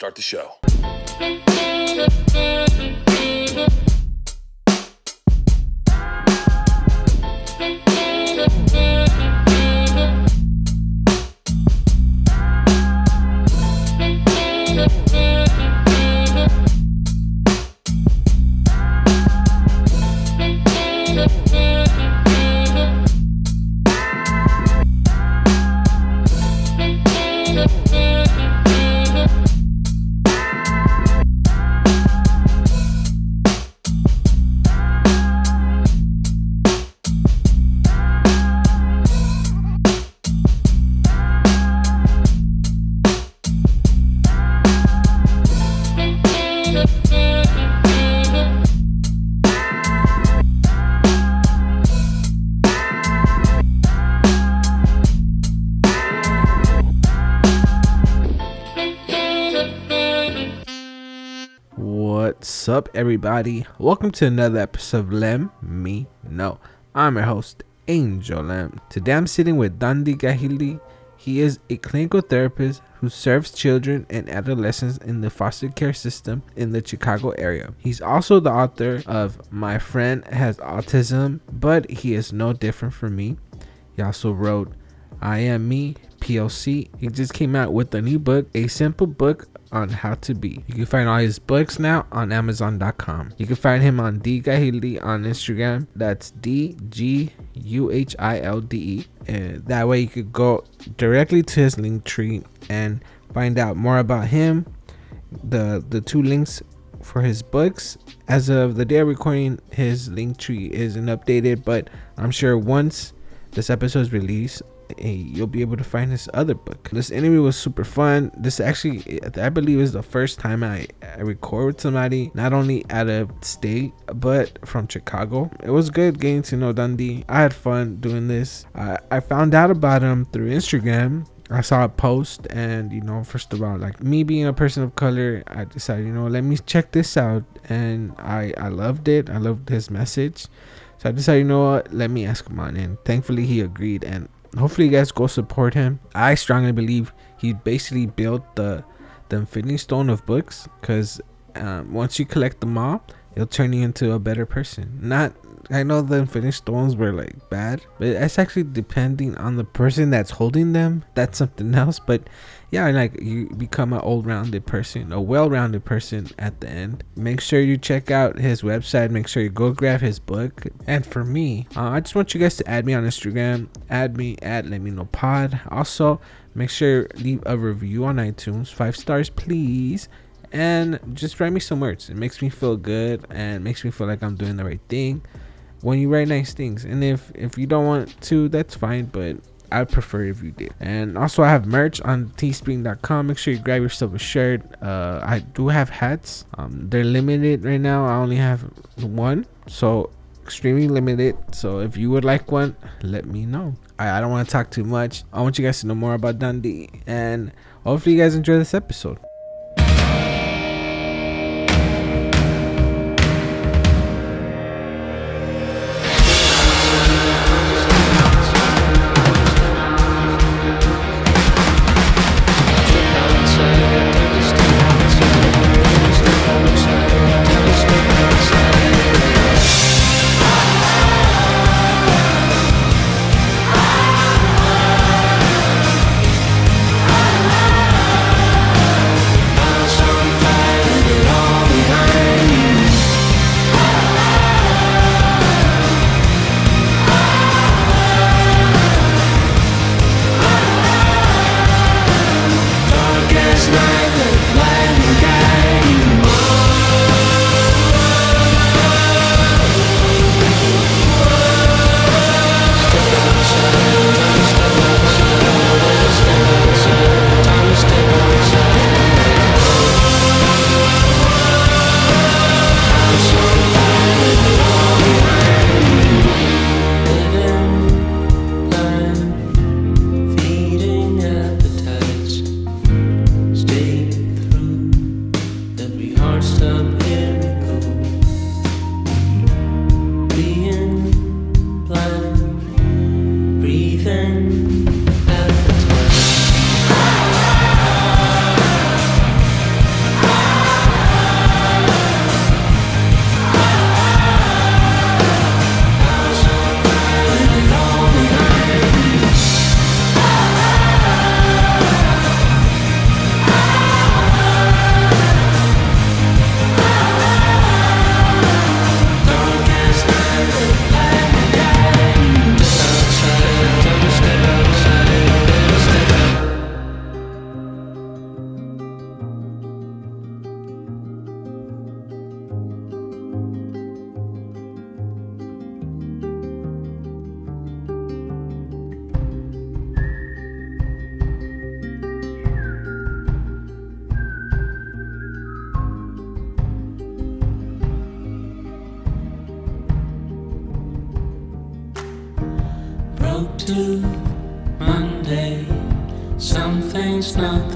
Start the show. Everybody? Welcome to another episode of Lem Me Know. I'm your host, Angel Lem. Today I'm sitting with Dondee Gujilde. He is a clinical therapist who serves children and adolescents in the foster care system in the Chicago area. He's also the author of My Friend Has Autism, but he is no different from me. He also wrote I Am Me, POC. He just came out with a new book, a simple book on how to be. You can find all his books now on Amazon.com. You can find him on D Gujilde on Instagram. That's D G U H I L D E. And that way you could go directly to his link tree and find out more about him. The the two links for his books. As of the day of recording, his link tree isn't updated, but I'm sure once this episode is released, hey, you'll be able to find his other book. This interview was super fun. This actually, I believe, is the first time I, I record with somebody not only out of state but from Chicago. It was good getting to know Dondee. I had fun doing this. I, I found out about him through Instagram. I saw a post, and you know, first of all, like me being a person of color, I decided, you know, let me check this out, and I I loved it. I loved his message. So I decided, you know what, let me ask him on. And thankfully, he agreed. And hopefully, you guys go support him. I strongly believe he basically built the the Infinity Stone of books because um, once you collect them all, it'll turn you into a better person. Not, I know the Infinity Stones were like bad, but it's actually depending on the person that's holding them. That's something else. But yeah, like you become an all-rounded person, a well-rounded person at the end. Make sure you check out his website. Make sure you go grab his book. And for me, uh, I just want you guys to add me on Instagram. Add me at Let Me Know Pod. Also, make sure leave a review on iTunes, five stars, please. And just write me some words. It makes me feel good and makes me feel like I'm doing the right thing when you write nice things. And if if you don't want to, that's fine. But I'd prefer if you did. And also, I have merch on teespring.com. Make sure you grab yourself a shirt. Uh, I do have hats. Um, they're limited right now. I only have one, so extremely limited. So if you would like one, let me know. I, I don't want to talk too much. I want you guys to know more about Dondee, and hopefully, you guys enjoy this episode.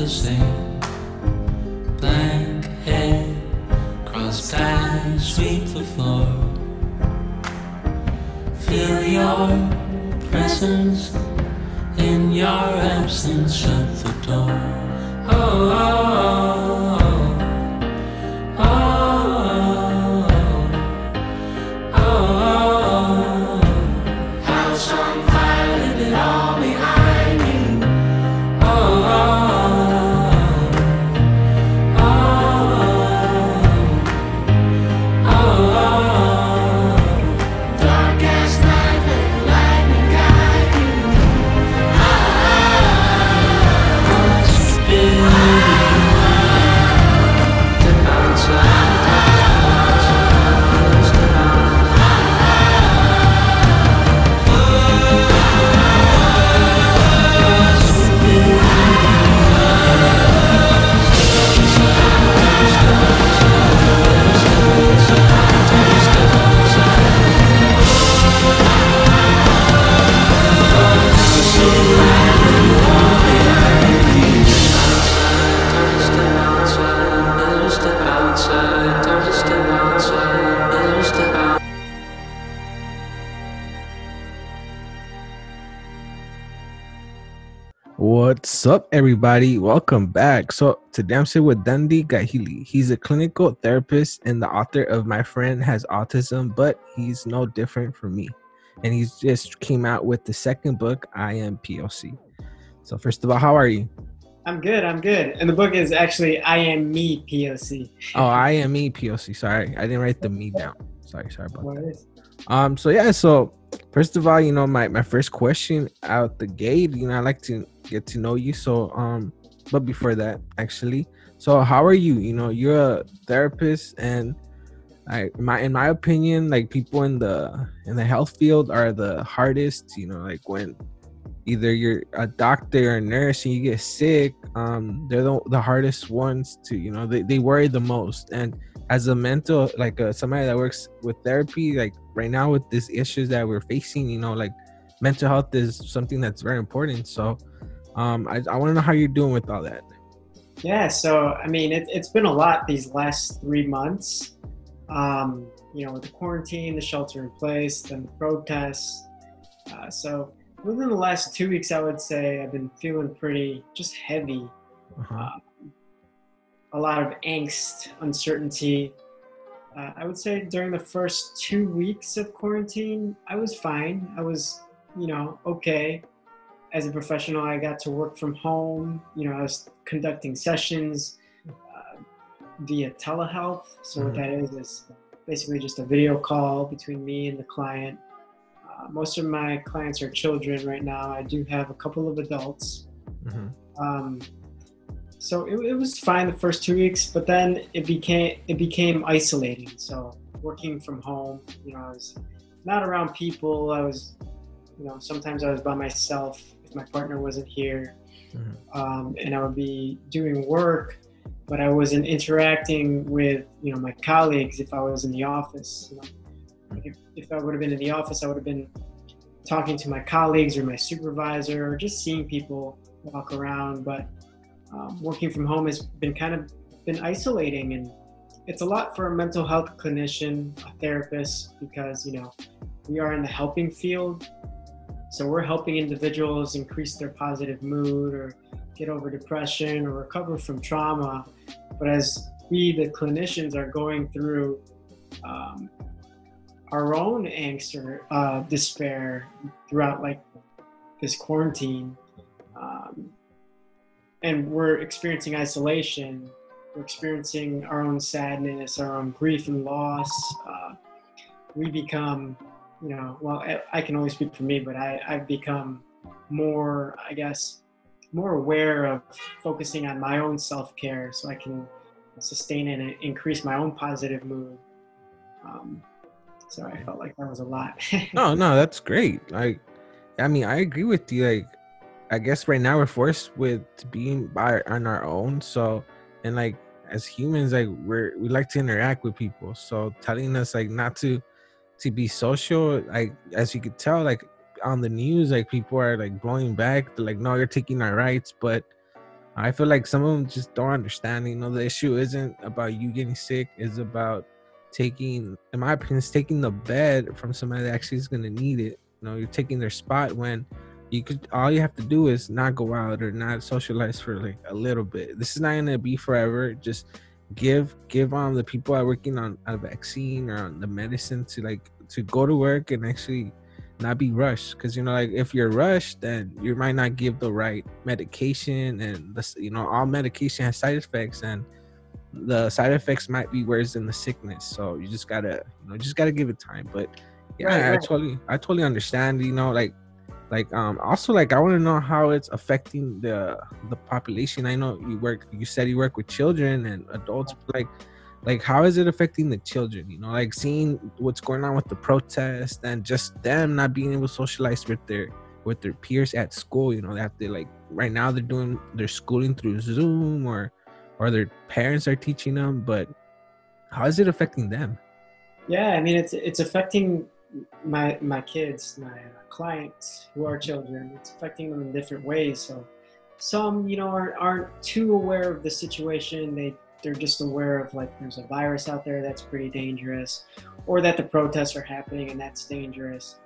Something's not What's up, everybody? Welcome back. So, today I'm sitting with Dondee Gujilde. He's a clinical therapist and the author of My Friend Has Autism, but he's no different from me. And he's just came out with the second book, I Am POC. So, first of all, how are you? I'm good. I'm good. And the book is actually I Am Me POC. Oh, I Am Me POC. Sorry, I didn't write the me down. Sorry, sorry about that. Um, so yeah, so first of all, you know, my my first question out the gate, you know, I like to get to know you. So um, but before that, actually, so how are you? You know, you're a therapist, and I my in my opinion, like people in the in the health field are the hardest. You know, like when either you're a doctor or a nurse and you get sick, um, they're the, the hardest ones to you know they, they worry the most and as a mental like uh, somebody that works with therapy like right now with these issues that we're facing you know like mental health is something that's very important so um i, I want to know how you're doing with all that Yeah. So I mean, it, it's been a lot these last three months. Um, you know, with the quarantine, the shelter in place, then the protests. Uh, so within the last two weeks, I would say I've been feeling pretty just heavy. uh-huh. Um, a lot of angst, uncertainty. Uh, I would say during the first two weeks of quarantine, I was fine. I was, you know, okay. As a professional, I got to work from home. You know, I was conducting sessions uh, via telehealth. So, what Mhm. that is, is basically just a video call between me and the client. Most of my clients are children right now. I do have a couple of adults. Mhm. Um, so it, it was fine the first two weeks, but then it became it became isolating. So working from home, you know, I was not around people. I was, you know, sometimes I was by myself if my partner wasn't here, Mhm. um, and I would be doing work, but I wasn't interacting with you know my colleagues if I was in the office. You know, like if, if I would have been in the office, I would have been talking to my colleagues or my supervisor or just seeing people walk around. But um, working from home has been kind of been isolating and it's a lot for a mental health clinician, a therapist, because you know we are in the helping field. So we're helping individuals increase their positive mood or get over depression or recover from trauma. But as we, the clinicians, are going through um, our own angst or uh, despair throughout like this quarantine, um, and we're experiencing isolation, we're experiencing our own sadness, our own grief and loss. Uh, we become, you know, well, I, I can only speak for me, but I, I've become more, I guess, more aware of focusing on my own self care so I can sustain and increase my own positive mood. Um, so I felt like that was a lot. no no that's great like i mean i agree with you like i guess right now we're forced with being by on our own so and like as humans like we're we like to interact with people so telling us like not to to be social like as you could tell like on the news, like people are like blowing back. They're like, no, you're taking our rights. But I feel like some of them just don't understand. You know, the issue isn't about you getting sick, it's about taking, in my opinion, it's taking the bed from somebody that actually is gonna need it. You know, you're taking their spot when you could all you have to do is not go out or not socialize for like a little bit. This is not gonna be forever. Just give give um the people are working on a vaccine or on the medicine to like to go to work and actually not be rushed because you know like if you're rushed then you might not give the right medication and the, you know all medication has side effects and the side effects might be worse than the sickness. So you just gotta you know just gotta give it time. But yeah Right, I right. totally i totally understand you know like like um also like i want to know how it's affecting the the population. I know you work you said you work with children and adults like like how is it affecting the children you know like seeing what's going on with the protest and just them not being able to socialize with their with their peers at school you know they have to like right now they're doing their schooling through zoom or or their parents are teaching them but how is it affecting them Yeah, I mean it's it's affecting my my kids, my uh, clients who are children. It's affecting them in different ways. So some, you know, aren't aren't too aware of the situation. They they're just aware of like there's a virus out there that's pretty dangerous, or that the protests are happening and that's dangerous.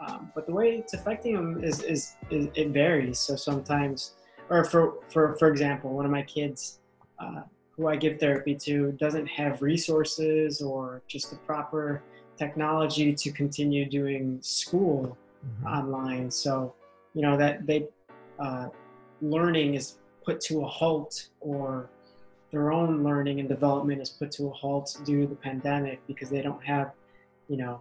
Um, but the way it's affecting them is, is is it varies. So sometimes, or for for for example, one of my kids. Uh, who I give therapy to doesn't have resources or just the proper technology to continue doing school online. So, you know, that they uh, learning is put to a halt or their own learning and development is put to a halt due to the pandemic because they don't have, you know,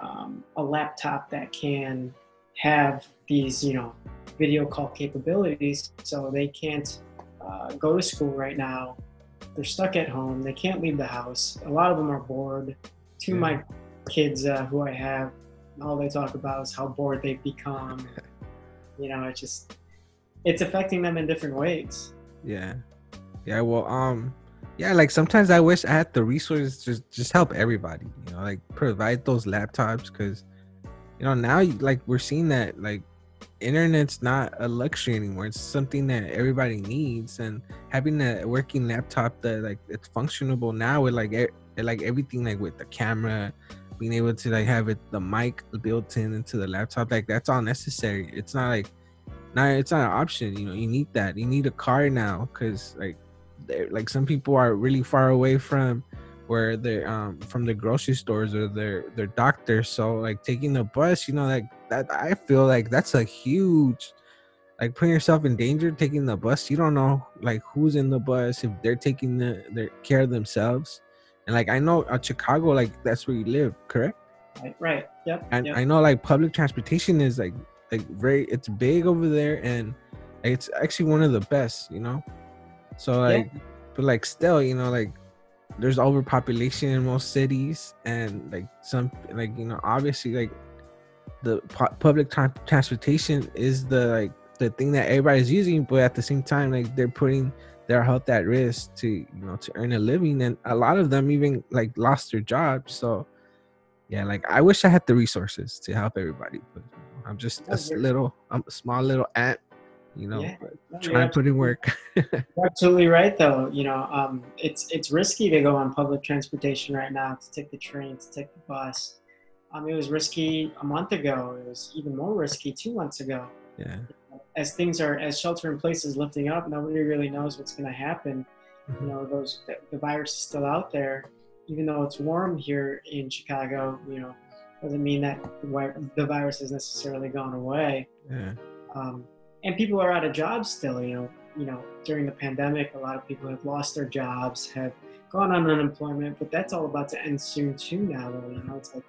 um, a laptop that can have these, you know, video call capabilities. So they can't uh, go to school right now they're stuck at home. They can't leave the house. A lot of them are bored. Two of my kids uh, who I have, all they talk about is how bored they've become. you know, it's just, it's affecting them in different ways. Yeah. Yeah, well, um yeah, like sometimes I wish I had the resources to just just help everybody, you know, like provide those laptops cuz you know, now like we're seeing that like internet's not a luxury anymore. It's something that everybody needs and having a working laptop that like it's functionable now with like like everything like with the camera being able to like have it the mic built in into the laptop like that's all necessary. It's not like now it's not an option you know you need that you need a car now because like like some people are really far away from where they're um from the grocery stores or their their doctor so like taking the bus you know like that i feel like that's a huge like putting yourself in danger taking the bus you don't know like who's in the bus if they're taking the, their care of themselves and like i know at chicago like that's where you live correct Right? Right. Yep. and yep. I know like public transportation is like like very it's big over there and it's actually one of the best, you know. So like but like still, you know, like there's overpopulation in most cities and like some like you know obviously like the pu- public tran- transportation is the like the thing that everybody's using but at the same time like they're putting their health at risk to you know to earn a living and a lot of them even like lost their jobs so yeah like i wish i had the resources to help everybody but you know, i'm just a Oh, little i'm a small little ant you know Yeah. No, trying to put in work absolutely right, though. You know, um, it's it's risky to go on public transportation right now. To take the train, to take the bus. Um, it was risky a month ago. It was even more risky two months ago. yeah As things are, as shelter in place is lifting up, nobody really knows what's going to happen. You know, those the, the virus is still out there, even though it's warm here in Chicago. You know, doesn't mean that the the virus has necessarily gone away yeah um, and people are out of jobs still. You know, you know, during the pandemic, a lot of people have lost their jobs, have gone on unemployment, but that's all about to end soon too. Now, though, you know, it's like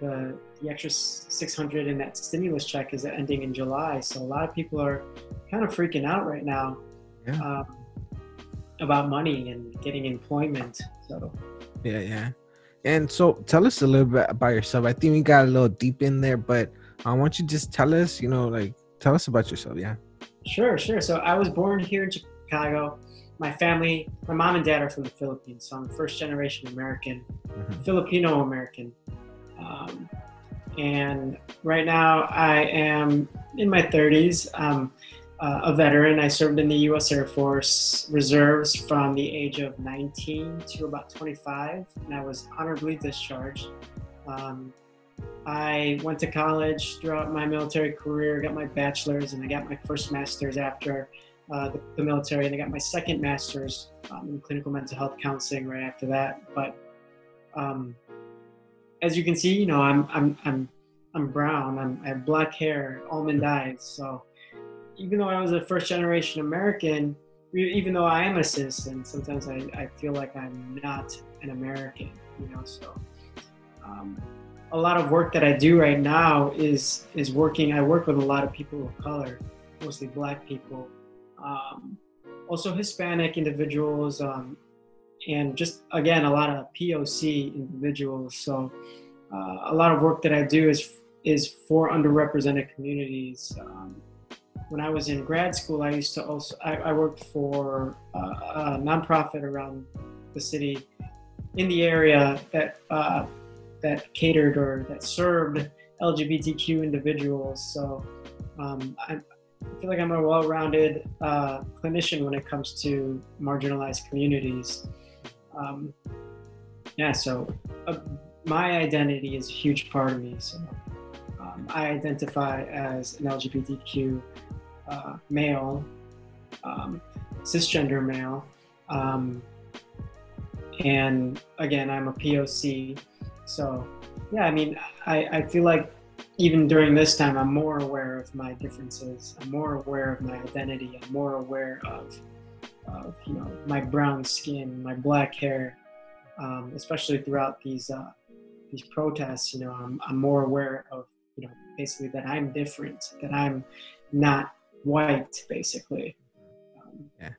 the the extra six hundred in that stimulus check is ending in July, so a lot of people are kind of freaking out right now Yeah. um, about money and getting employment. So. Yeah, yeah. And so tell us a little bit about yourself. I think we got a little deep in there, but I want you to just tell us, you know, like tell us about yourself. Yeah. Sure, sure. So I was born here in Chicago. My family, my mom and dad are from the Philippines, so I'm first generation American, Mhm. Filipino American. Um, and right now I am in my 30s. I'm uh, a veteran. I served in the U.S. Air Force Reserves from the age of 19 to about 25, and I was honorably discharged. Um, I went to college throughout my military career, got my bachelor's, and I got my first master's after uh, the, the, military, and I got my second master's um, in clinical mental health counseling right after that. But um, as you can see, you know, I'm I'm I'm I'm brown. I'm, I have black hair, almond eyes. So even though I was a first generation American, even though I am a citizen, sometimes I, I feel like I'm not an American. You know, so. Um, a lot of work that I do right now is is working. I work with a lot of people of color, mostly Black people, um, also Hispanic individuals, um, and just again a lot of POC individuals. So uh, a lot of work that I do is is for underrepresented communities. Um, when I was in grad school, I used to also I, I worked for uh, a nonprofit around the city in the area that uh, that catered or that served LGBTQ individuals. So um, I, I, feel like I'm a well-rounded uh, clinician when it comes to marginalized communities. Um, yeah, so uh, my identity is a huge part of me. So um, I identify as an LGBTQ uh, male, um, cisgender male. Um, and again, I'm a POC. So, yeah, I mean, I, I feel like even during this time, I'm more aware of my differences. I'm more aware of my identity. I'm more aware of, of you know, my brown skin, my black hair, um, especially throughout these uh, these protests. You know, I'm, I'm more aware of, you know, basically that I'm different, that I'm not white, basically. Um, yeah,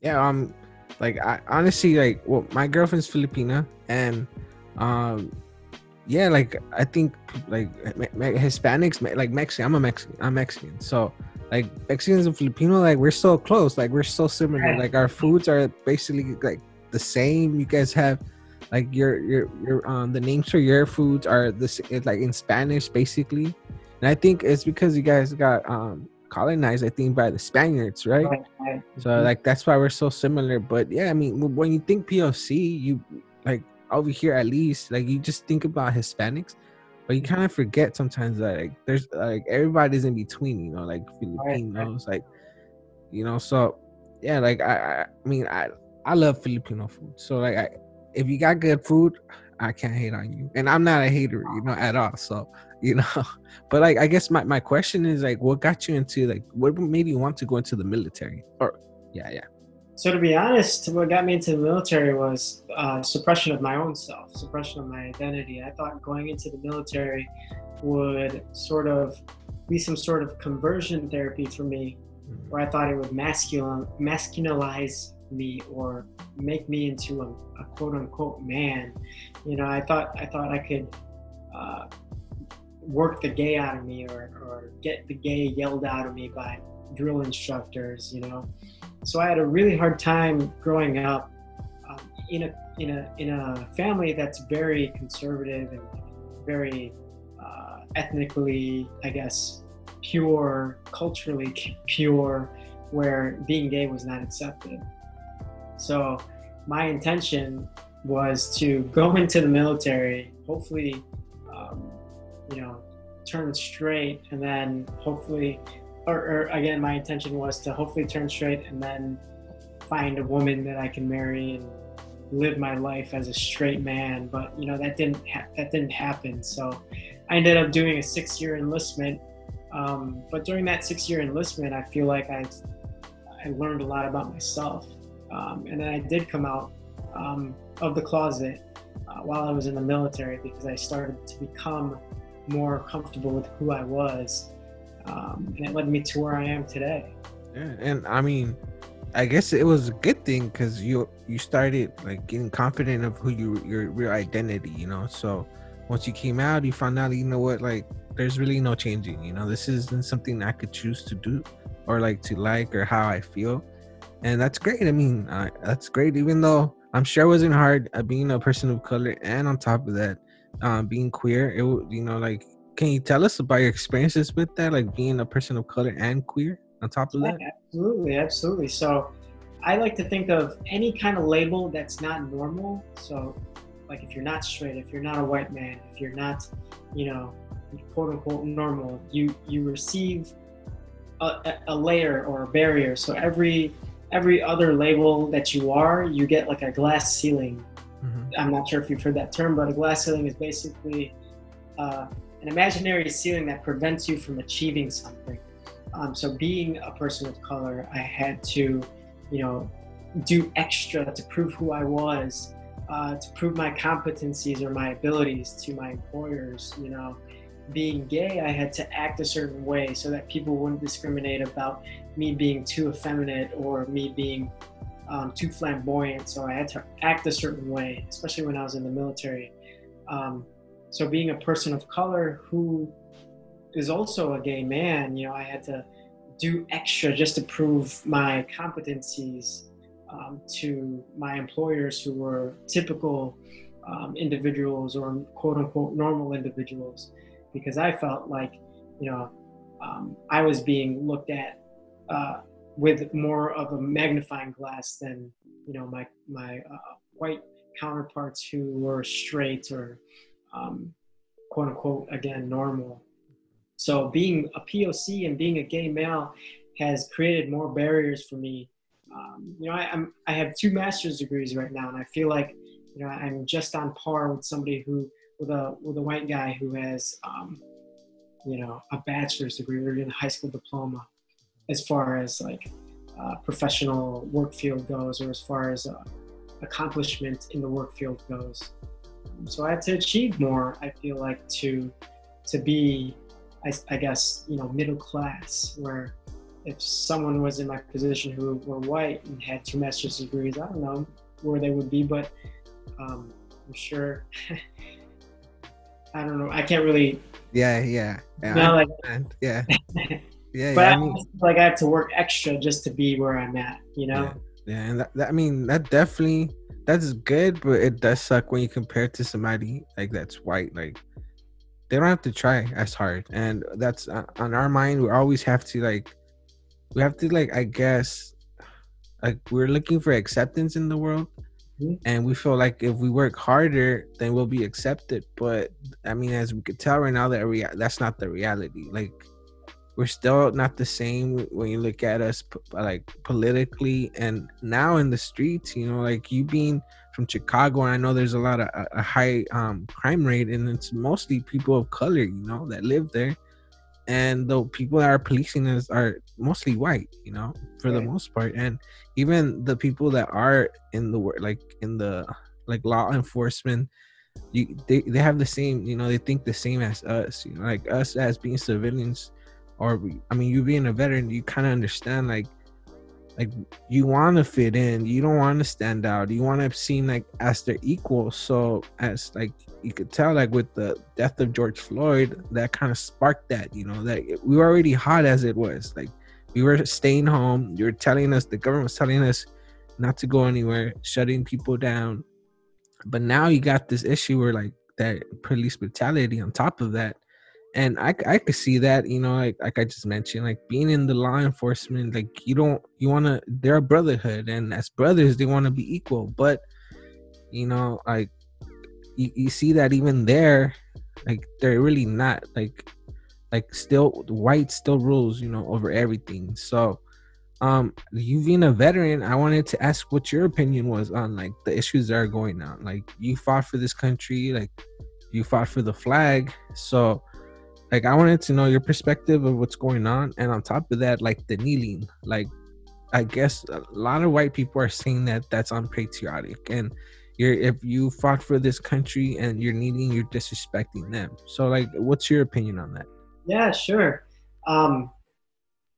yeah. Um, like I honestly like, well, my girlfriend's Filipina, and um, yeah, like I think like Hispanics, like Mexican. I'm a Mexican. I'm Mexican. So like Mexicans and Filipino, like we're so close. Like we're so similar. Like our foods are basically like the same. You guys have like your your your um the names for your foods are this like in Spanish basically. And I think it's because you guys got um colonized, I think, by the Spaniards, right? right. So mm-hmm. like that's why we're so similar. But yeah, I mean, when you think POC, you like over here at least, like you just think about Hispanics, but you kind of forget sometimes that like there's like everybody's in between, you know, like Filipinos, like you know. So yeah, like I, I mean, I I love Filipino food. So like I, if you got good food, I can't hate on you, and I'm not a hater, you know, at all. So you know but like i guess my, my question is like what got you into like what made you want to go into the military or yeah yeah so to be honest what got me into the military was uh, suppression of my own self suppression of my identity i thought going into the military would sort of be some sort of conversion therapy for me mm-hmm. where i thought it would masculine masculinize me or make me into a, a quote unquote man you know i thought i thought i could uh, work the gay out of me or, or get the gay yelled out of me by drill instructors, you know. So I had a really hard time growing up um, in a in a in a family that's very conservative and very uh, ethnically, I guess, pure, culturally pure, where being gay was not accepted. So my intention was to go into the military, hopefully um, you know, turn it straight and then hopefully, or, or again, my intention was to hopefully turn straight and then find a woman that I can marry and live my life as a straight man. But you know that didn't ha- that didn't happen. So I ended up doing a six-year enlistment. Um, but during that six-year enlistment, I feel like I I learned a lot about myself. Um, and then I did come out um, of the closet uh, while I was in the military because I started to become more comfortable with who I was, um, and it led me to where I am today. Yeah, and I mean, I guess it was a good thing because you you started like getting confident of who you your real identity, you know. So once you came out, you found out, you know what, like there's really no changing. You know, this isn't something I could choose to do or like to like or how I feel, and that's great. I mean, uh, that's great. Even though I'm sure it wasn't hard uh, being a person of color, and on top of that, um, being queer, it you know like can you tell us about your experiences with that, like being a person of color and queer? On top of that, absolutely, absolutely. So I like to think of any kind of label that's not normal. So, like if you're not straight, if you're not a white man, if you're not, you know, quote unquote normal, you you receive a, a- layer or a barrier. So every every other label that you are, you get like a glass ceiling Mhm. I'm not sure if you've heard that term, but a glass ceiling is basically uh, an imaginary ceiling that prevents you from achieving something. Um, so, being a person of color, I had to, you know, do extra to prove who I was, uh, to prove my competencies or my abilities to my employers. You know, being gay, I had to act a certain way so that people wouldn't discriminate about me being too effeminate or me being um, too flamboyant, so I had to act a certain way, especially when I was in the military. Um, so being a person of color who is also a gay man, you know, I had to do extra just to prove my competencies um, to my employers who were typical um, individuals or quote unquote normal individuals, because I felt like, you know, um, I was being looked at uh, with more of a magnifying glass than you know my my uh, white counterparts who were straight or um, quote unquote again normal. So being a POC and being a gay male has created more barriers for me. Um, you know, I, I'm I have two master's degrees right now, and I feel like you know I'm just on par with somebody who with a with a white guy who has um, you know a bachelor's degree or even a high school diploma as far as like uh, professional work field goes or as far as uh, accomplishment in the work field goes so i had to achieve more i feel like to to be I, I guess you know middle class where if someone was in my position who were white and had two master's degrees i don't know where they would be but um, i'm sure i don't know i can't really yeah, yeah, yeah, you know, like yeah, yeah, but yeah. I, I mean, feel like I have to work extra just to be where I'm at, you know? Yeah, yeah, and that, that, I mean that definitely that's good, but it does suck when you compare it to somebody like that's white. Like they don't have to try as hard, and that's uh, on our mind. We always have to like we have to like I guess like we're looking for acceptance in the world. Mhm. And we feel like if we work harder, then we'll be accepted. But I mean, as we could tell right now, that rea- that's not the reality. Like we're still not the same when you look at us like politically and now in the streets you know like you being from chicago and i know there's a lot of a, high um crime rate and it's mostly people of color you know that live there. And the people that are policing us are mostly white you know for the most part. And even the people that are in the work like in the like law enforcement you they, they have the same you know they think the same as us you know like us as being civilians or I mean, you being a veteran, you kind of understand like, like you want to fit in, you don't want to stand out, you want to seem like as their equal. So as like you could tell, like with the death of George Floyd, that kind of sparked that, you know, that we were already hot as it was. Like we were staying home. You were telling us the government was telling us not to go anywhere, shutting people down. But now you got this issue where like that police brutality on top of that and I, I could see that you know like like i just mentioned like being in the law enforcement like you don't you want to they're a brotherhood and as brothers they want to be equal but you know like you, you see that even there like they're really not like like still white still rules you know over everything. So um you being a veteran i wanted to ask what your opinion was on like the issues that are going on. Like you fought for this country like you fought for the flag so like i wanted to know your perspective of what's going on and on top of that like the kneeling. Like i guess a lot of white people are saying that that's unpatriotic and you're if you fought for this country and you're kneeling you're disrespecting them. So like what's your opinion on that? Yeah, sure. Um,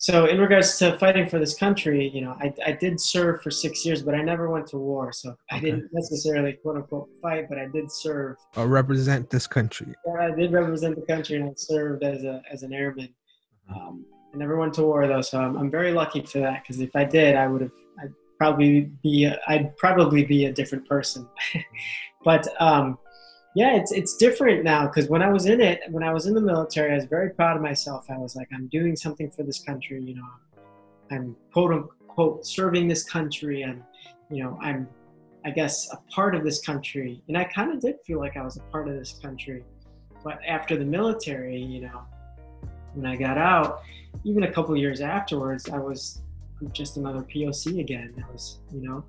so in regards to fighting for this country, you know, I, I did serve for six years, but I never went to war. So I Okay. didn't necessarily quote unquote fight, but I did serve. or represent this country Yeah, I did represent the country and I served as a as an airman. Um, I never went to war though, so I'm, I'm very lucky for that. Because if I did, I would have. I'd probably be. A, I'd probably be a different person. but um, yeah, it's it's different now because when I was in it, when I was in the military, I was very proud of myself. I was like, I'm doing something for this country. You know, I'm quote unquote serving this country, and you know, I'm, I guess, a part of this country. And I kind of did feel like I was a part of this country. But after the military, you know, when I got out, even a couple years afterwards, I was just another POC again. I was, you know,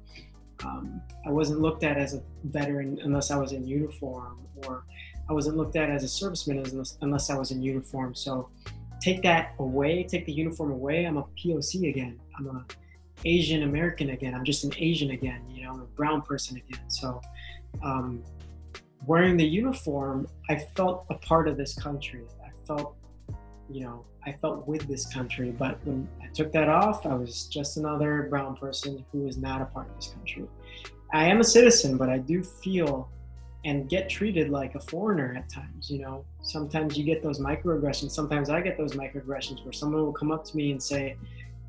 um, I wasn't looked at as a veteran unless I was in uniform, or I wasn't looked at as a serviceman unless, unless I was in uniform. So take that away, take the uniform away. I'm a POC again. I'm a Asian American again. I'm just an Asian again. You know, I'm a brown person again. So um, wearing the uniform, I felt a part of this country. I felt, you know, I felt with this country. But when I took that off, I was just another brown person who is not a part of this country. I am a citizen, but I do feel and get treated like a foreigner at times. You know, sometimes you get those microaggressions. Sometimes I get those microaggressions where someone will come up to me and say,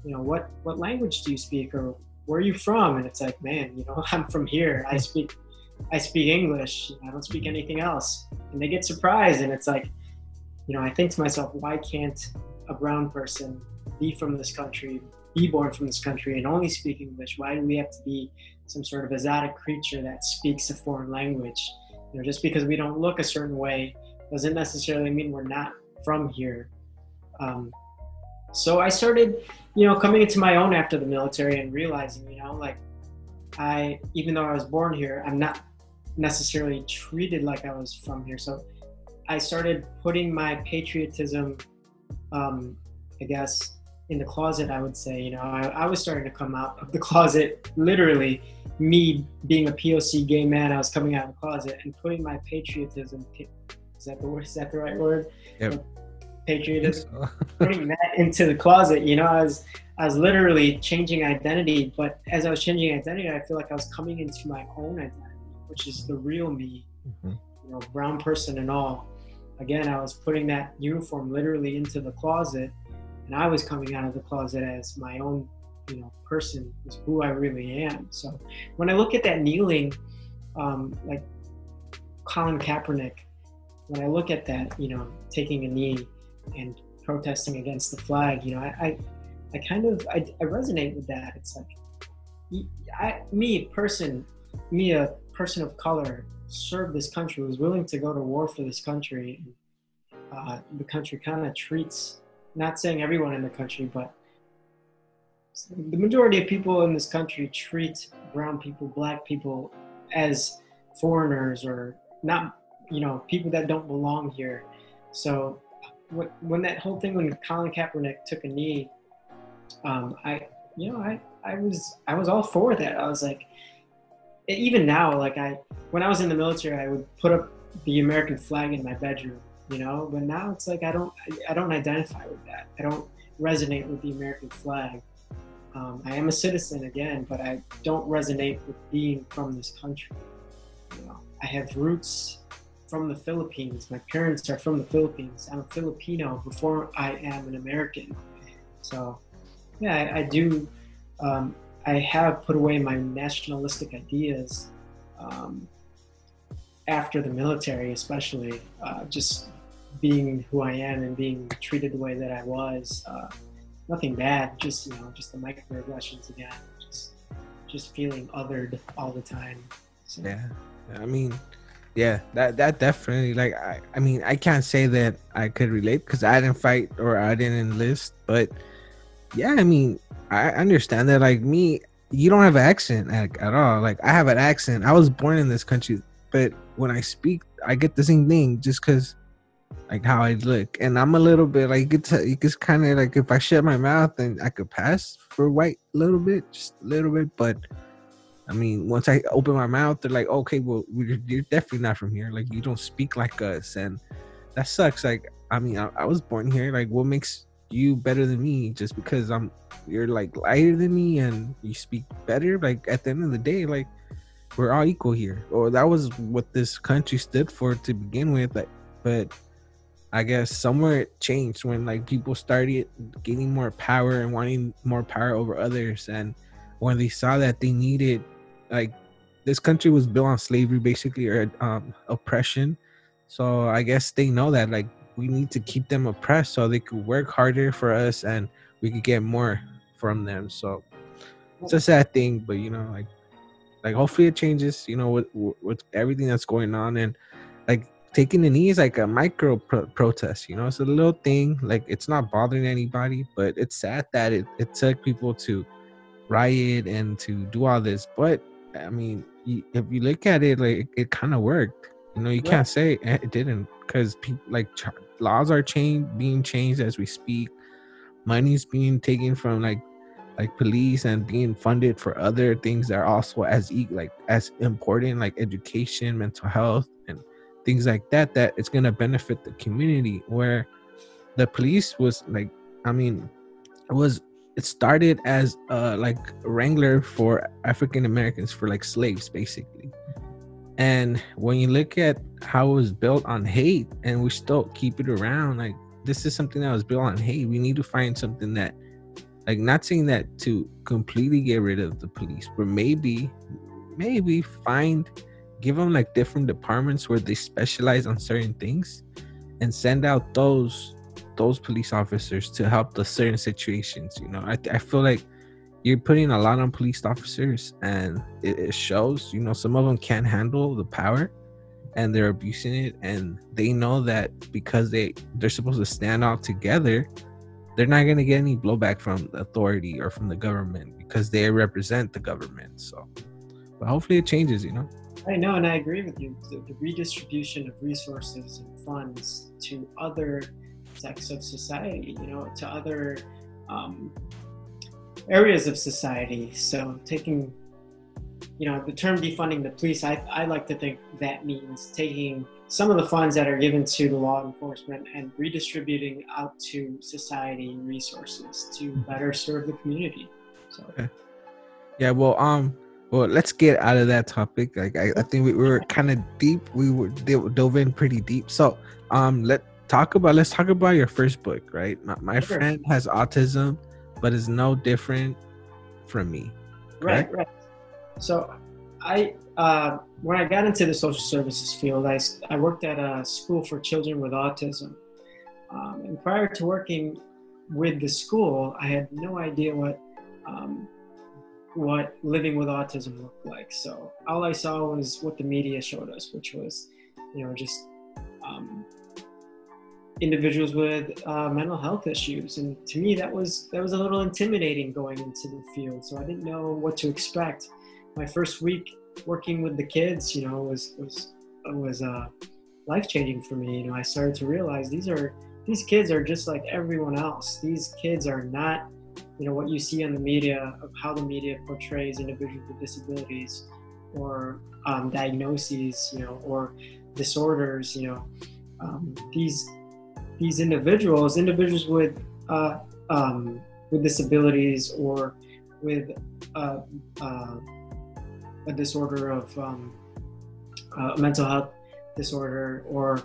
you know, what what language do you speak or where are you from? And it's like, man, you know, I'm from here. I speak I speak English. I don't speak anything else. And they get surprised and it's like, you know, I think to myself, why can't a brown person be from this country, be born from this country, and only speak English? Why do we have to be some sort of exotic creature that speaks a foreign language? You know, just because we don't look a certain way doesn't necessarily mean we're not from here. Um, so I started, you know, coming into my own after the military and realizing, you know, like I, even though I was born here, I'm not necessarily treated like I was from here. So I started putting my patriotism, um, I guess, in the closet. I would say, you know, I, I, was starting to come out of the closet. Literally, me being a POC gay man, I was coming out of the closet and putting my patriotism. Is that the word? Is that the right word? Yep. Patriotism. putting that into the closet. You know, I was I was literally changing identity. But as I was changing identity, I feel like I was coming into my own identity, which is the real me. Mm-hmm. You know, brown person and all again, I was putting that uniform literally into the closet, and I was coming out of the closet as my own, you know, person, is who I really am. So when I look at that kneeling, um, like Colin Kaepernick, when I look at that, you know, taking a knee and protesting against the flag, you know, I, I, I kind of I, I resonate with that. It's like, I, me person, me a person of color serve this country, was willing to go to war for this country, uh, the country kind of treats, not saying everyone in the country, but the majority of people in this country treat brown people, black people as foreigners or not, you know, people that don't belong here. So when that whole thing, when Colin Kaepernick took a knee, um, I, you know, I, I was, I was all for that. I was like, even now, like I, when I was in the military, I would put up the American flag in my bedroom, you know. But now it's like I don't, I, don't identify with that. I don't resonate with the American flag. Um, I am a citizen again, but I don't resonate with being from this country. You know, I have roots from the Philippines. My parents are from the Philippines. I'm a Filipino before I am an American. So, yeah, I, I do. Um, I have put away my nationalistic ideas um, after the military, especially uh, just being who I am and being treated the way that I was. Uh, nothing bad, just you know, just the microaggressions again, just just feeling othered all the time. So. Yeah, I mean, yeah, that that definitely like I I mean I can't say that I could relate because I didn't fight or I didn't enlist, but yeah, I mean I understand that. Like me, you don't have an accent at, at all. Like I have an accent. I was born in this country, but when I speak, I get the same thing just because, like how I look, and I'm a little bit like it's it's kind of like if I shut my mouth, then I could pass for white a little bit, just a little bit. But I mean, once I open my mouth, they're like, okay, well, you're definitely not from here. Like you don't speak like us, and that sucks. Like I mean, I, I was born here. Like what makes you better than me just because I'm you're like lighter than me and you speak better. Like at the end of the day, like we're all equal here. Or that was what this country stood for to begin with. Like, but I guess somewhere it changed when like people started getting more power and wanting more power over others, and when they saw that they needed like this country was built on slavery basically or um oppression so i guess they know that like we need to keep them oppressed so they could work harder for us and we could get more from them so it's a sad thing but you know like like hopefully it changes you know with with everything that's going on and like taking the knee is like a micro pro- protest you know it's a little thing like it's not bothering anybody but it's sad that it, it took people to riot and to do all this but i mean you, if you look at it like it, kind of worked you know you Yeah. can't say it didn't because people like laws are changed being changed as we speak. Money's being taken from like like police and being funded for other things that are also as like as important like education mental health and things like that that it's going to benefit the community where the police was like i mean it was it started as uh like wrangler for african americans for like slaves basically and when you look at how it was built on hate and we still keep it around like this is something that was built on hate. We need to find something that like not saying that to completely get rid of the police but maybe maybe find give them like different departments where they specialize on certain things and send out those those police officers to help the certain situations you know? I, I feel like you're putting a lot on police officers and it, it shows you know some of them can't handle the power and they're abusing it and they know that because they they're supposed to stand out together they're not going to get any blowback from the authority or from the government because they represent the government so but hopefully it changes you know I know, and I agree with you. The, the redistribution of resources and funds to other sects of society, you know, to other um, areas of society. So taking, you know, the term defunding the police, I, I like to think that means taking some of the funds that are given to the law enforcement and redistributing out to society resources to better serve the community. So yeah well um well let's get out of that topic. Like i, I think we, we were kind of deep. We were do- dove in pretty deep. So um let talk about let's talk about your first book right? My, my Sure. friend has autism but it's no different from me Right, right. So, I uh, when I got into the social services field, I, I worked at a school for children with autism. Um, and prior to working with the school, I had no idea what um, what living with autism looked like. So all I saw was what the media showed us, which was, you know, just um, individuals with uh, mental health issues. And to me, that was that was a little intimidating going into the field. So I didn't know what to expect. My first week working with the kids, you know, was was was uh, life changing for me. You know, I started to realize these are these kids are just like everyone else. These kids are not, you know, what you see on the media of how the media portrays individuals with disabilities or um, diagnoses, you know, or disorders. You know, um, these these individuals, individuals with uh, um, with disabilities or with uh, uh, a disorder of um, uh, mental health disorder or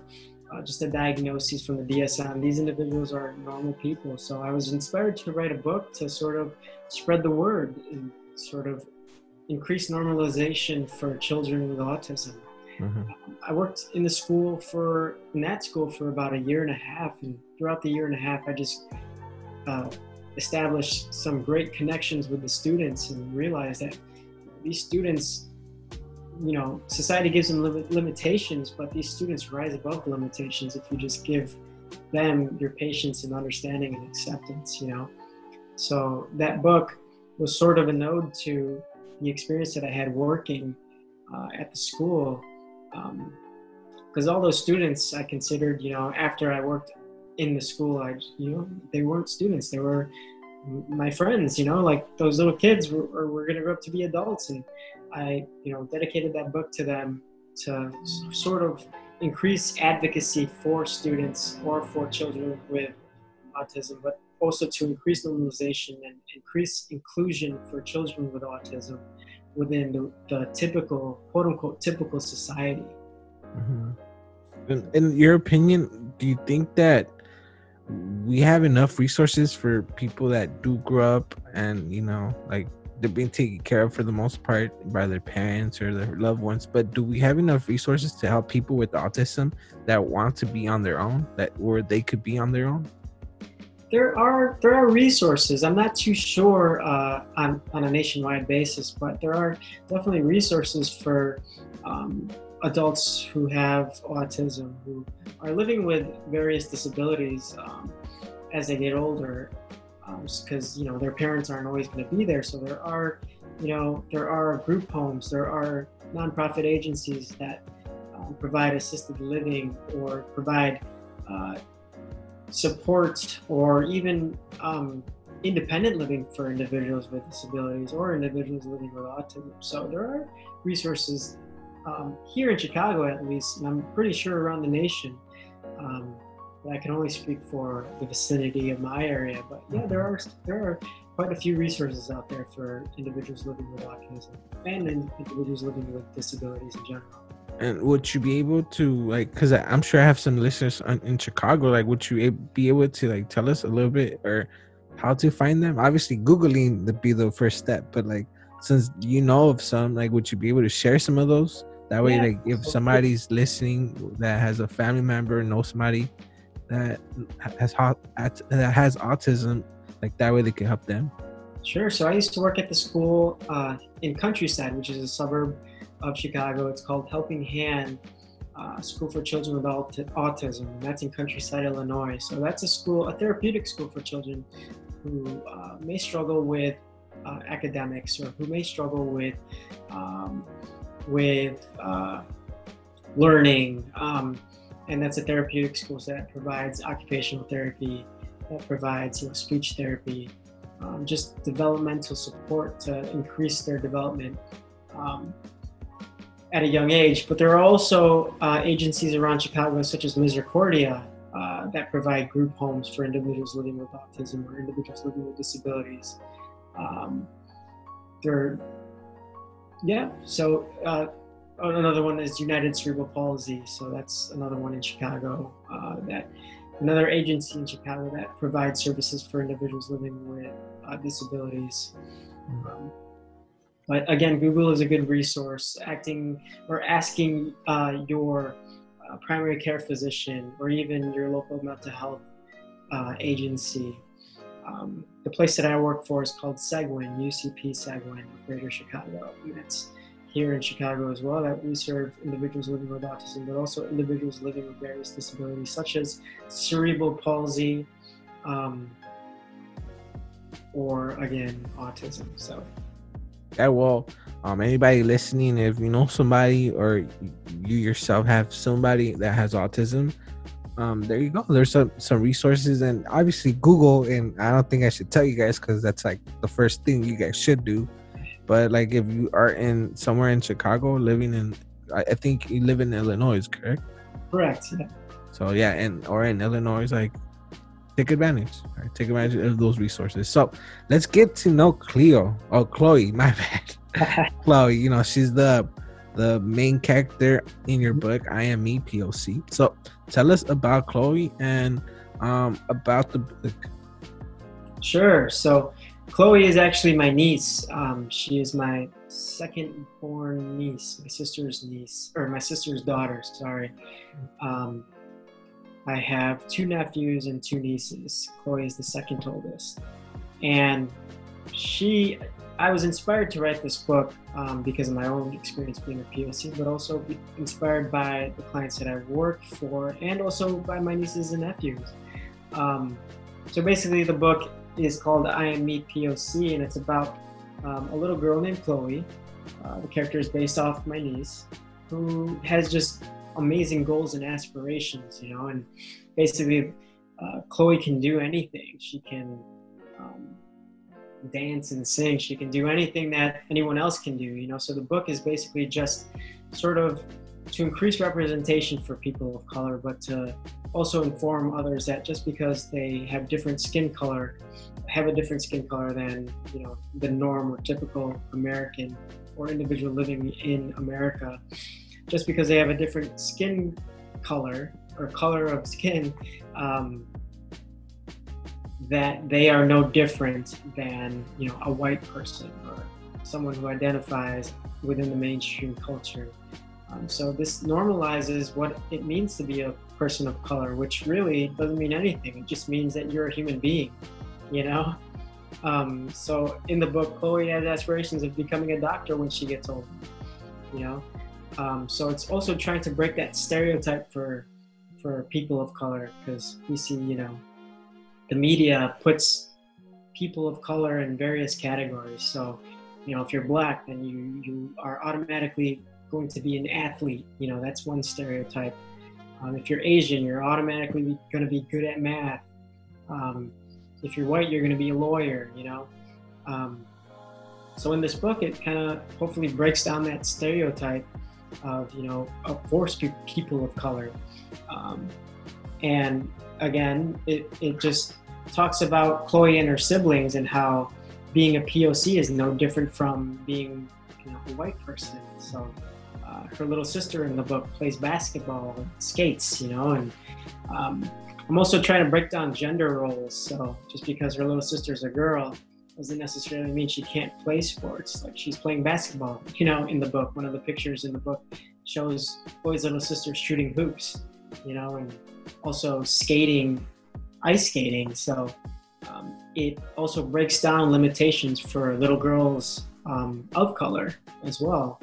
uh, just a diagnosis from the DSM. These individuals are normal people. So I was inspired to write a book to sort of spread the word and sort of increase normalization for children with autism. Mhm. I worked in the school for in that school for about a year and a half, and throughout the year and a half, I just uh, established some great connections with the students and realized that these students, you know, society gives them lim- limitations, but these students rise above the limitations if you just give them your patience and understanding and acceptance. You know, so that book was sort of an ode to the experience that I had working uh, at the school Um, because all those students I considered, you know, after I worked in the school, I, you know, they weren't students; they were my friends. You know, like those little kids were, were, were going to grow up to be adults, and I, you know, dedicated that book to them to sort of increase advocacy for students or for children with autism, but also to increase normalization and increase inclusion for children with autism within the, the typical quote unquote typical society. Mhm. In, in your opinion, do you think that we have enough resources for people that do grow up and you know, like they're being taken care of for the most part by their parents or their loved ones. But do we have enough resources to help people with autism that want to be on their own, that or they could be on their own? There are there are resources. I'm not too sure uh, on on a nationwide basis, but there are definitely resources for um, adults who have autism who are living with various disabilities um, as they get older, because you know their parents aren't always going to be there. So there are you know there are group homes, there are nonprofit agencies that um, provide assisted living or provide uh, support or even um, independent living for individuals with disabilities or individuals living with autism. So there are resources um, here in Chicago, at least, and I'm pretty sure around the nation. Um, I can only speak for the vicinity of my area. But yeah, there are there are quite a few resources out there for individuals living with autism and individuals living with disabilities in general. And would you be able to like? Because I'm sure I have some listeners on, in Chicago. Like, would you be able to like tell us a little bit or how to find them? Obviously, googling would be the first step, but like since you know of some, like, would you be able to share some of those? That way, Yeah, like, if somebody's listening that has a family member, knows somebody that has hot that has autism, like that way they can help them. Sure. So I used to work at the school uh, in Countryside, which is a suburb of Chicago. It's called Helping Hand uh, School for Children with Aut- Autism, and that's in Countryside, Illinois. So that's a school, a therapeutic school for children who uh, may struggle with uh, academics or who may struggle with um, with uh, learning. Um, and that's a therapeutic school that provides occupational therapy, that provides you know, speech therapy, um, just developmental support to increase their development um, at a young age. But there are also uh, agencies around Chicago, such as Misericordia, uh, that provide group homes for individuals living with autism or individuals living with disabilities. Um, there, yeah. So uh, another one is United Cerebral Palsy. So that's another one in Chicago. Uh, that another agency in Chicago that provides services for individuals living with uh, disabilities. Um, but again, Google is a good resource. Acting or asking uh, your uh, primary care physician or even your local mental health uh, agency. Um, the place that I work for is called Seguin, UCP Seguin, Greater Chicago. And it's here in Chicago as well that we serve individuals living with autism, but also individuals living with various disabilities such as cerebral palsy, um, or again autism. So Yeah, well, um, anybody listening, if you know somebody or you yourself have somebody that has autism, um, there you go. There's some some resources, and obviously Google. And I don't think I should tell you guys because that's like the first thing you guys should do. But like, if you are in somewhere in Chicago, living in, I, I think you live in Illinois, correct? correct. Yeah. So yeah, and or in Illinois, like take advantage, right? Take advantage of those resources. So let's get to know Cleo. Oh, Chloe, my bad. Chloe, you know she's the the main character in your book. I am me POC. So tell us about Chloe and um about the book. Sure. So Chloe is actually my niece. Um, she is my second born niece, my sister's niece, or my sister's daughter, sorry. Um, I have two nephews and two nieces. Chloe is the second oldest. And she, I was inspired to write this book um, because of my own experience being a POC, but also inspired by the clients that I work for and also by my nieces and nephews. Um, so basically, the book is called I Am Me POC, and it's about um, a little girl named Chloe. Uh, the character is based off my niece, who has just amazing goals and aspirations, you know. And basically, uh, Chloe can do anything. She can um, dance and sing. She can do anything that anyone else can do, you know. So the book is basically just sort of to increase representation for people of color, but to also inform others that just because they have different skin color, have a different skin color than you know the norm or typical American or individual living in America, just because they have a different skin color or color of skin, um, that they are no different than you know a white person or someone who identifies within the mainstream culture. Um, so this normalizes what it means to be a person of color, which really doesn't mean anything. It just means that you're a human being, you know. Um, so in the book, Chloe has aspirations of becoming a doctor when she gets older, you know. Um, so it's also trying to break that stereotype for for people of color because we see, you know, the media puts people of color in various categories. So, you know, if you're black, then you you are automatically going to be an athlete. You know, that's one stereotype. Um, if you're Asian, you're automatically going to be good at math. Um, if you're white, you're going to be a lawyer. You know. Um, so in this book, it kind of hopefully breaks down that stereotype of you know of course people of color, um, and again, it it just talks about Chloe and her siblings and how being a POC is no different from being you know, a white person. So uh, her little sister in the book plays basketball and skates, you know, and um, I'm also trying to break down gender roles. So just because her little sister's a girl doesn't necessarily mean she can't play sports. Like she's playing basketball, you know, in the book. One of the pictures in the book shows Chloe's little sister shooting hoops, you know, and also skating, ice skating. So um, it also breaks down limitations for little girls um, of color as well.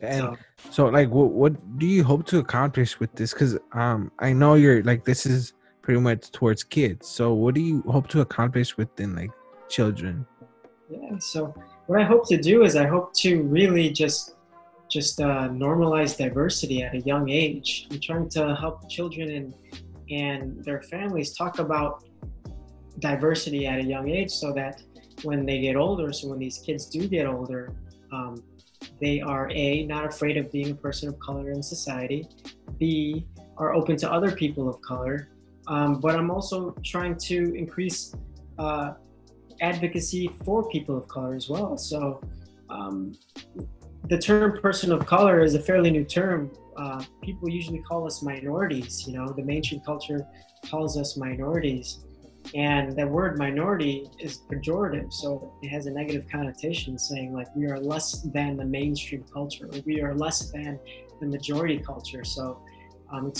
And So- so, like, what what do you hope to accomplish with this? Because um, I know you're like this is pretty much towards kids. So, what do you hope to accomplish within like children? Yeah. So what I hope to do is I hope to really just just uh, normalize diversity at a young age. I'm trying to help children and and their families talk about diversity at a young age, so that when they get older, so when these kids do get older, um, they are a not afraid of being a person of color in society. B are open to other people of color. Um, but I'm also trying to increase uh, advocacy for people of color as well. So, um, the term person of color is a fairly new term. Uh, people usually call us minorities. You know, the mainstream culture calls us minorities. And that word minority is pejorative, so it has a negative connotation, saying like we are less than the mainstream culture, or we are less than the majority culture. So, um,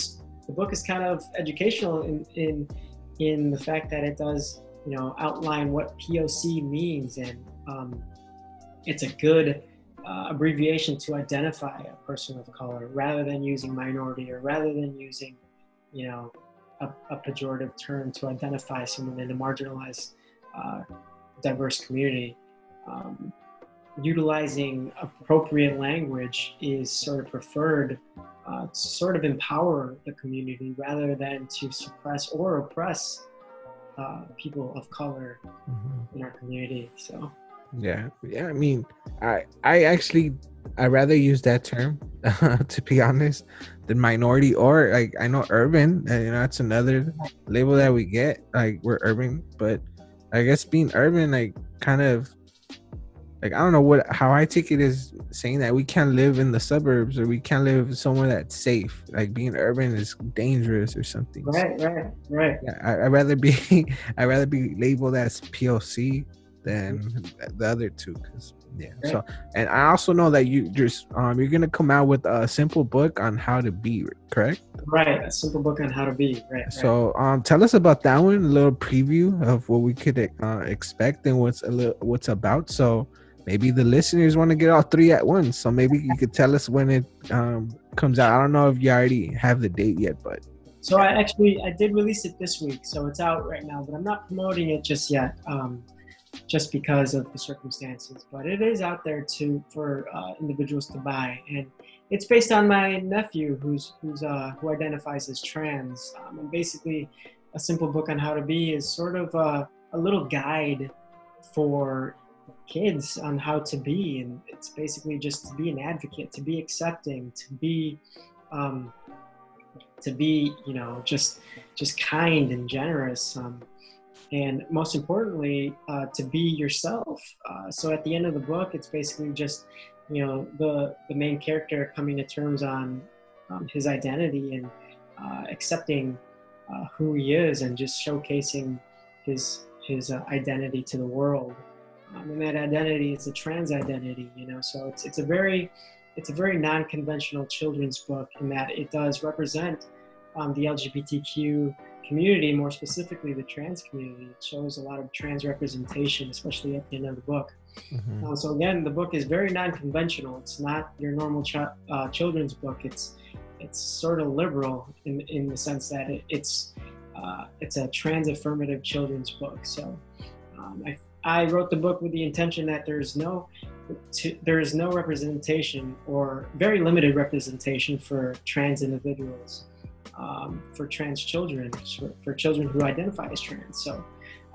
the book is kind of educational in in in the fact that it does you know outline what POC means, and um, it's a good uh, abbreviation to identify a person of color, rather than using minority or rather than using, you know, a, a pejorative term to identify someone in a marginalized, uh, diverse community. Um, utilizing appropriate language is sort of preferred uh, to sort of empower the community rather than to suppress or oppress uh, people of color in our community. So, Yeah, yeah. I mean, I I actually I rather use that term to be honest than minority or like I know urban. And, you know, that's another label that we get. Like we're urban, but I guess being urban, like kind of like I don't know what how I take it is saying that we can't live in the suburbs or we can't live somewhere that's safe. Like being urban is dangerous or something. Right, right, right. I, I'd rather be I'd rather be labeled as POC than the other two, cause yeah. So and I also know that you just um you're gonna come out with a simple book on how to be correct. Right, a simple book on how to be. Right. right. So um tell us about that one, a little preview of what we could uh, expect and what's a little what's about. So maybe the listeners want to get all three at once. So maybe you could tell us when it um comes out. I don't know if you already have the date yet, but So I actually I did release it this week, so it's out right now, but I'm not promoting it just yet, um, just because of the circumstances. But it is out there too for uh, individuals to buy, and it's based on my nephew who's who's uh, who identifies as trans. Um, and basically, a simple book on how to be is sort of a, a little guide for kids on how to be, and it's basically just to be an advocate, to be accepting, to be um, to be you know just just kind and generous um, and most importantly uh, to be yourself. Uh, so at the end of the book it's basically just you know the the main character coming to terms on um, his identity and uh, accepting uh, who he is and just showcasing his his uh, identity to the world, um, and that identity is a trans identity. You know, so it's it's a very it's a very non-conventional children's book in that it does represent um, the LGBTQ community, more specifically the trans community. It shows a lot of trans representation, especially at the end of the book. Mhm. Uh, so again, the book is very non-conventional. It's not your normal ch- uh, children's book. It's it's sort of liberal in in the sense that it, it's uh, it's a trans affirmative children's book. So um, I I wrote the book with the intention that there's no to, there is no representation or very limited representation for trans individuals, um, for trans children, for, for children who identify as trans. So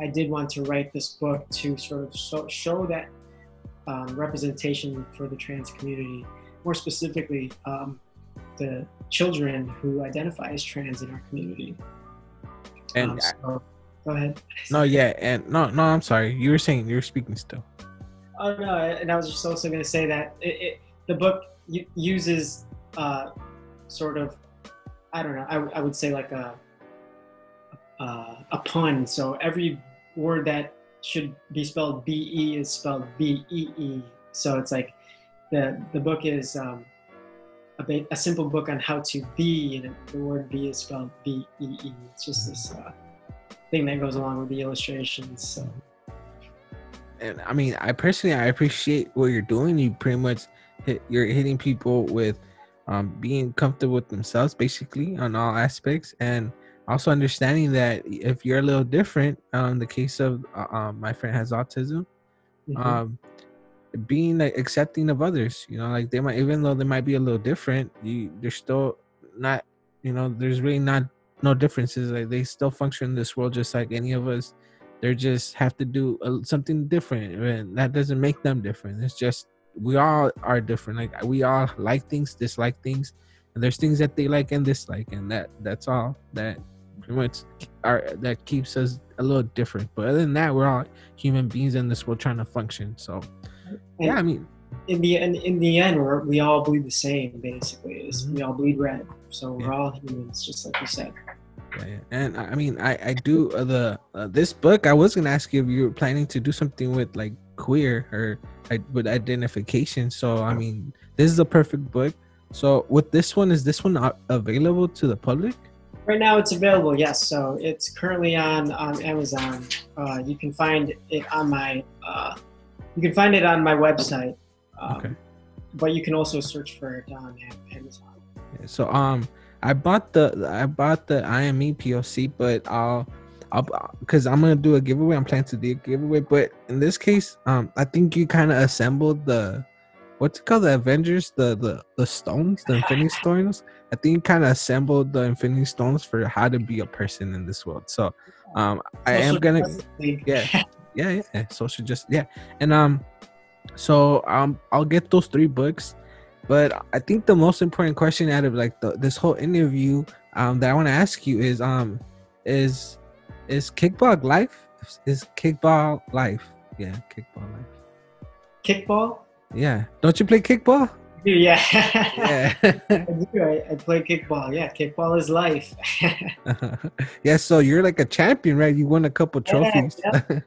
I did want to write this book to sort of so, show that um, representation for the trans community, more specifically, um, the children who identify as trans in our community. And Um, so, go ahead. no, yeah, and no, no, I'm sorry. You were saying you were speaking still. Oh no, and I was just also going to say that it, it, the book uses uh, sort of, I don't know, I, I would say like a, uh, a pun. So every word that should be spelled B E is spelled B E E. So it's like the the book is um, a, ba- a simple book on how to be, and the word be is spelled B E E. It's just this uh, thing that goes along with the illustrations. So. and I mean, I personally I appreciate what you're doing. You pretty much hit you're hitting people with um, being comfortable with themselves, basically on all aspects, and also understanding that if you're a little different, um, the case of uh, um, my friend has autism, Mhm. um, being like, accepting of others. You know, like they might even though they might be a little different, you they're still not. You know, there's really not no differences. Like they still function in this world just like any of us. They just have to do a, something different and that doesn't make them different. It's just we all are different. Like we all like things dislike things and there's things that they like and dislike and that that's all that pretty much are that keeps us a little different. But other than that we're all human beings in this world trying to function. So yeah i mean in the in, in the end we're, we all bleed the same basically. Is Mhm. we all bleed red. So we're Yeah. all humans just like you said yeah, and i mean i i do uh, the uh, this book i was gonna ask you if you were planning to do something with like queer or I, with identification. So i mean this is a perfect book. So with this one is this one available to the public? Right now it's available yes. So it's currently on on amazon. Uh, you can find it on my uh, you can find it on my website. Um, Okay. but you can also search for it on amazon. Yeah, so um i bought the i bought the ime poc but i'll i'll because i'm gonna do a giveaway. I'm planning to do a giveaway. But in this case um i think you kind of assembled the what's it called? The avengers the the the stones the infinity stones? I think you kind of assembled the infinity stones for how to be a person in this world. So um i am gonna Justice yeah. yeah yeah, yeah. Social just yeah. And um so um i'll get those three books but i think the most important question out of like the, this whole interview um that i want to ask you is um is is kickball life? Is kickball life? Yeah kickball life. Kickball? Yeah. Don't you play kickball? Yeah. Yeah. I do. I, I play kickball. Yeah, kickball is life. yeah so you're like a champion right? You won a couple Yeah, trophies. You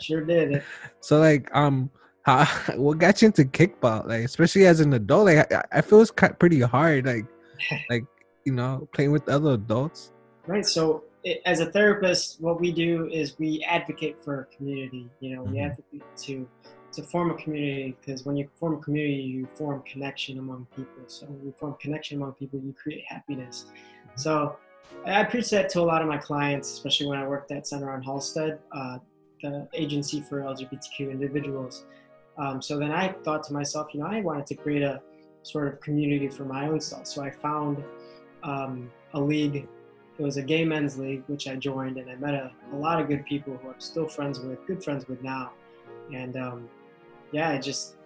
sure did. So like um how what got you into kickball? Like especially as an adult, like I, I feel it's pretty hard. Like like you know playing with other adults. Right. So, it, as a therapist, what we do is we advocate for a community. You know, we Mhm. advocate to to form a community because when you form a community, you form connection among people. So, when you form connection among people, you create happiness. So, I preach that to a lot of my clients, especially when I worked at Center on Halsted, uh, the agency for LGBTQ individuals. Um, so then I thought to myself, you know, I wanted to create a sort of community for my own self. So I found um, a league it was a gay men's league which i joined and i met a, a lot of good people who i'm still friends with good friends with now and um, yeah just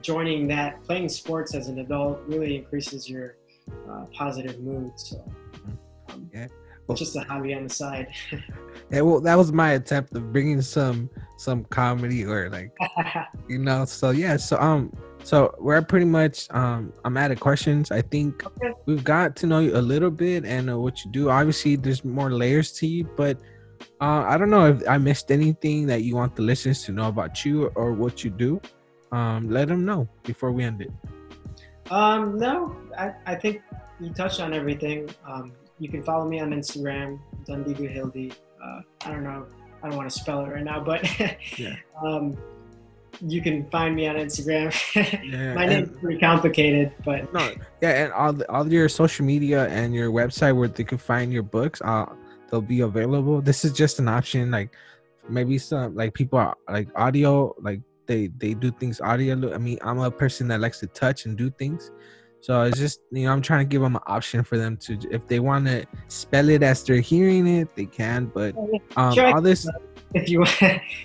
joining that playing sports as an adult really increases your uh, positive mood so um, Yeah. just a hobby on the side Yeah, well, that was my attempt of bringing some some comedy or like you know. So yeah, so um, so we're pretty much um, I'm out of questions. I think Okay. we've got to know you a little bit and uh, what you do. Obviously, there's more layers to you, but Uh, I don't know if I missed anything that you want the listeners to know about you or what you do. Um, let them know before we end it. Um, no, I, I think you touched on everything. Um, you can follow me on Instagram, Dondee Gujilde. Uh, I don't know, I don't want to spell it right now, but Yeah. um, you can find me on Instagram. Yeah, My name's pretty complicated, but No, yeah, and all the, all your social media and your website where they can find your books, uh, they'll be available. This is just an option, like maybe some like people are like audio, like they they do things audio. I mean, I'm a person that likes to touch and do things, so it's just you know I'm trying to give them an option for them to if they want to spell it as they're hearing it, they can. But um, Sure. all this, if you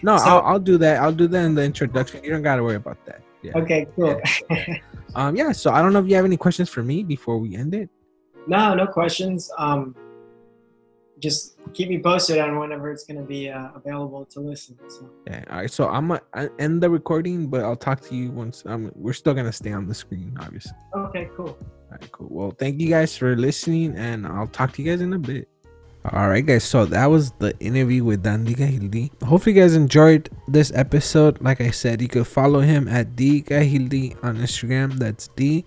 no, So- I'll, I'll do that. I'll do that in the introduction. You don't got to worry about that. Yeah. okay, cool. Um. Yeah. So I don't know if you have any questions for me before we end it. no, no questions. Um, just keep me posted on whenever it's going to be uh, available to listen. So. Yeah. All right. So I'm gonna end the recording, but I'll talk to you once. Um, we're still gonna stay on the screen, obviously. Okay, cool. All right. Cool. Well, thank you guys for listening, and I'll talk to you guys in a bit. All right, guys. So that was the interview with Dondee Gujilde. Hopefully, you guys enjoyed this episode. Like I said, you could follow him at D Gujilde on Instagram. That's D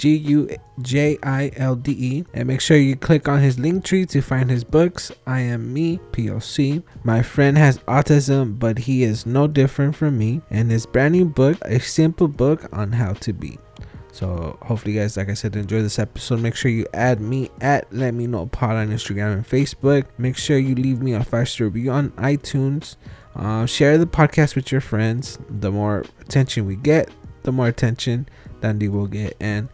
G U J I L D E. And make sure you click on his link tree to find his books. I am me, POC. My friend has autism, but he is no different from me. And his brand new book, a simple book on how to be. So hopefully, you guys, like I said, enjoy this episode. Make sure you add me at Let Me Know Pod on Instagram and Facebook. Make sure you leave me a five star review on iTunes. Uh, share the podcast with your friends. The more attention we get, the more attention Dondee will get, and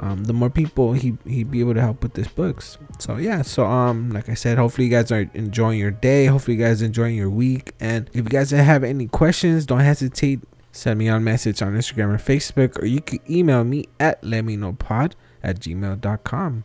um, the more people he he'd be able to help with these books. So yeah, so um, like I said, hopefully you guys are enjoying your day. Hopefully you guys enjoying your week. And if you guys have any questions, don't hesitate. Send me a message on Instagram or Facebook, or you can email me at letmeknowpod at gmail.com.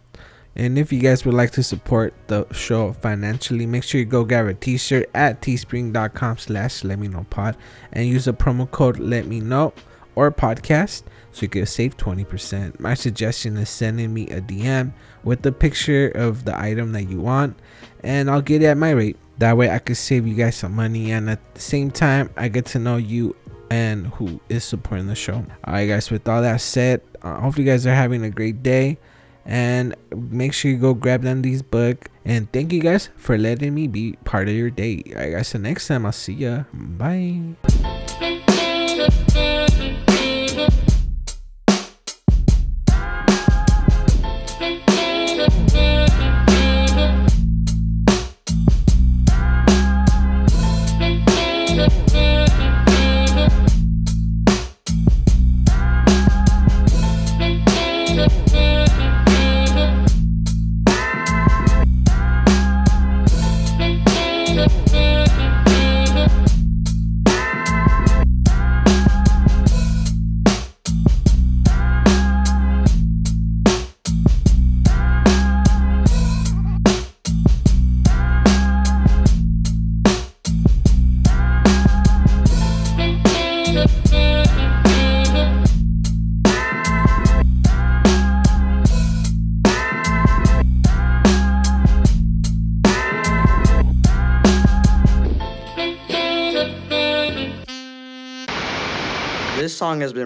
And if you guys would like to support the show financially, make sure you go grab a t-shirt at teespring.com slash let me know pod and use the promo code let me know or podcast so you can save 20%. My suggestion is sending me a DM with the picture of the item that you want and I'll get it at my rate. That way I can save you guys some money and at the same time I get to know you and who is supporting the show. Alright guys, with all that said, uh, hopefully you guys are having a great day and make sure you go grab these book and thank you guys for letting me be part of your day. Alright guys, so next time I'll see ya. Bye.